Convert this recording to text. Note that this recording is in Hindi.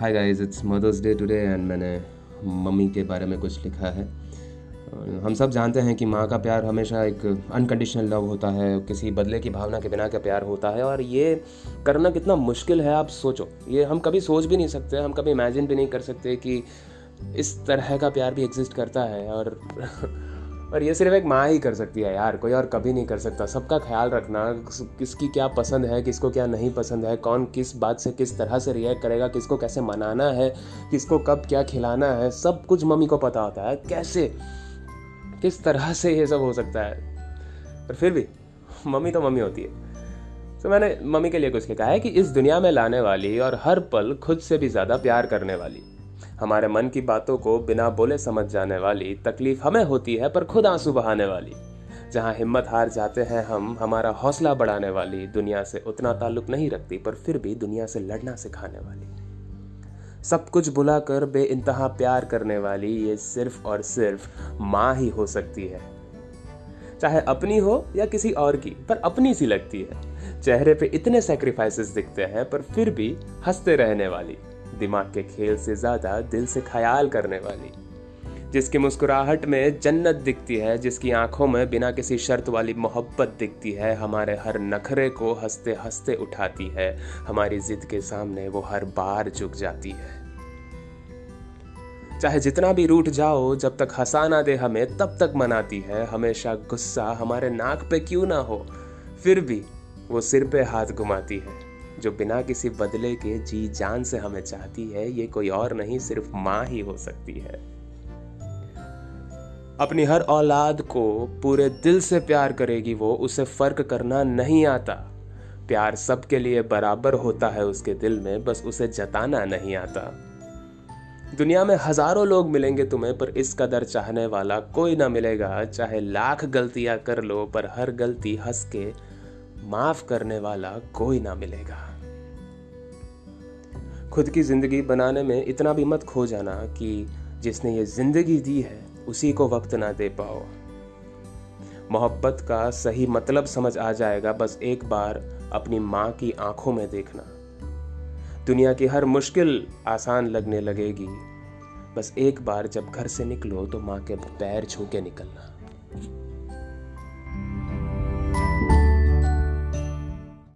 Hi guys it's mother's day today and मैंने मम्मी के बारे में कुछ लिखा है। हम सब जानते हैं कि माँ का प्यार हमेशा एक अनकंडीशनल लव होता है, किसी बदले की भावना के बिना का प्यार होता है और ये करना कितना मुश्किल है, आप सोचो। ये हम कभी सोच भी नहीं सकते, हम कभी इमेजिन भी नहीं कर सकते कि इस तरह का प्यार भी एग्जिस्ट करता है और और ये सिर्फ़ एक माँ ही कर सकती है यार, कोई और कभी नहीं कर सकता। सबका ख्याल रखना किसकी क्या पसंद है, किसको क्या नहीं पसंद है, कौन किस बात से, किस तरह से रिएक्ट करेगा, किसको कैसे मनाना है, किसको कब क्या खिलाना है, सब कुछ मम्मी को पता होता है। कैसे, किस तरह से ये सब हो सकता है? पर फिर भी, मम्मी तो मम्मी होती है। तो मैंने मम्मी के लिए कुछ लिखा है कि इस दुनिया में लाने वाली और हर पल खुद से भी ज़्यादा प्यार करने वाली हमारे मन की बातों को बिना बोले समझ जाने वाली तकलीफ़ हमें होती है, पर खुद आँसू बहाने वाली। जहाँ हिम्मत हार जाते हैं हम, हमारा हौसला बढ़ाने वाली, दुनिया से उतना ताल्लुक नहीं रखती, पर फिर भी दुनिया से लड़ना सिखाने वाली। सब कुछ बुलाकर बे इंतहा प्यार करने वाली, ये सिर्फ़ और सिर्फ़ माँ ही हो सकती है। चाहे अपनी हो या किसी और की, पर अपनी सी लगती है। चेहरे पे इतने सेक्रीफाइसेस दिखते हैं, पर फिर भी हँसते रहने वाली। दिमाग के खेल से ज़्यादा दिल से ख्याल करने वाली। जिसकी मुस्कुराहट में जन्नत दिखती है, जिसकी आँखों में बिना किसी शर्त वाली मोहब्बत दिखती है, हमारे हर नखरे को हँसते हँसते उठाती है। हमारी जिद के सामने वो हर बार झुक जाती है। चाहे जितना भी रूठ जाओ, जब तक हंसा ना दे हमें, तब तक मनाती है। हमेशा गुस्सा हमारे नाक पे क्यों ना हो, फिर भी वो सिर पे हाथ घुमाती है। जो बिना किसी बदले के जी जान से हमें चाहती है, ये कोई और नहीं, सिर्फ़ माँ ही हो सकती है। अपनी हर औलाद को पूरे दिल से प्यार करेगी वो, उसे फ़र्क करना नहीं आता। प्यार सबके लिए बराबर होता है उसके दिल में, बस उसे जताना नहीं आता। दुनिया में हज़ारों लोग मिलेंगे तुम्हें, पर इस कदर चाहने वाला कोई ना मिलेगा। चाहे लाख गलतियाँ कर लो, पर हर गलती हंस के माफ़ करने वाला कोई ना मिलेगा। खुद की ज़िंदगी बनाने में इतना भी मत खो जाना कि जिसने ये ज़िंदगी दी है, उसी को वक्त ना दे पाओ। मोहब्बत का सही मतलब समझ आ जाएगा बस एक बार अपनी माँ की आँखों में देखना। दुनिया की हर मुश्किल आसान लगने लगेगी। बस एक बार जब घर से निकलो तो माँ के पैर छू के निकलना।